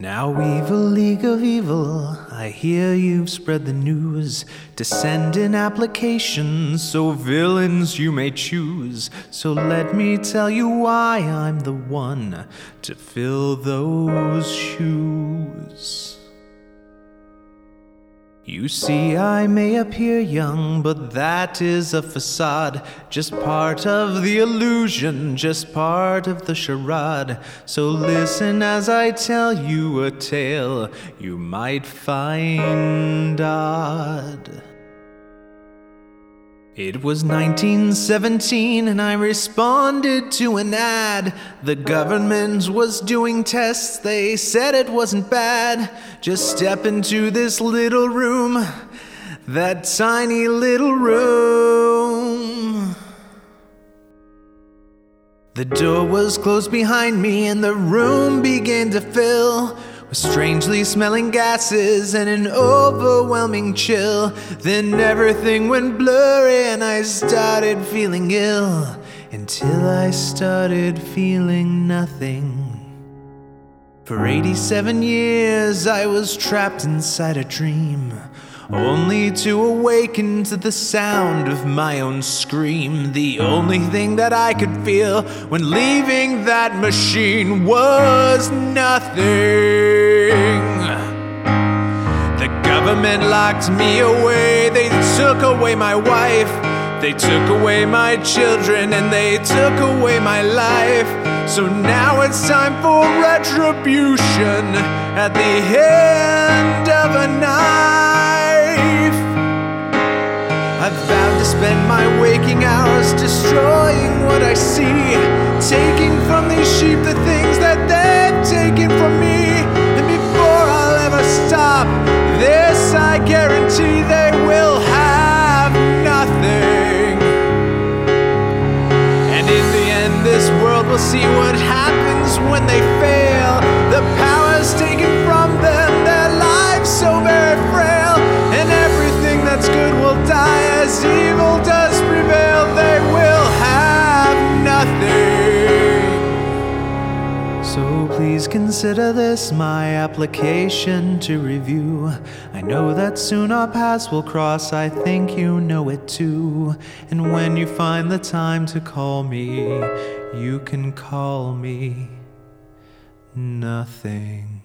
Now, evil league of evil, I hear you've spread the news to send in applications so villains you may choose. So let me tell you why I'm the one to fill those shoes. You see, I may appear young, but that is a facade. Just part of the illusion, just part of the charade. So listen as I tell you a tale you might find odd. It was 1917 and I responded to an ad. The government was doing tests, they said it wasn't bad. Just step into this little room, that tiny little room. The door was closed behind me and the room began to fill with strangely smelling gases and an overwhelming chill. Then everything went blurry and I started feeling ill until I started feeling nothing. For 87 years I was trapped inside a dream only to awaken to the sound of my own scream. The only thing that I could feel when leaving that machine was nothing. The government locked me away, they took away my wife. They took away my children and they took away my life. So now it's time for retribution at the end of a knife. Spend my waking hours destroying what I see, taking from these sheep the things that they've taken from me. And before I'll ever stop this, I guarantee they will have nothing. And in the end, this world will see what happens when they fail. The power's taken from So please consider this my application to review. I know that soon our paths will cross, I think you know it too. And when you find the time to call me, you can call me nothing.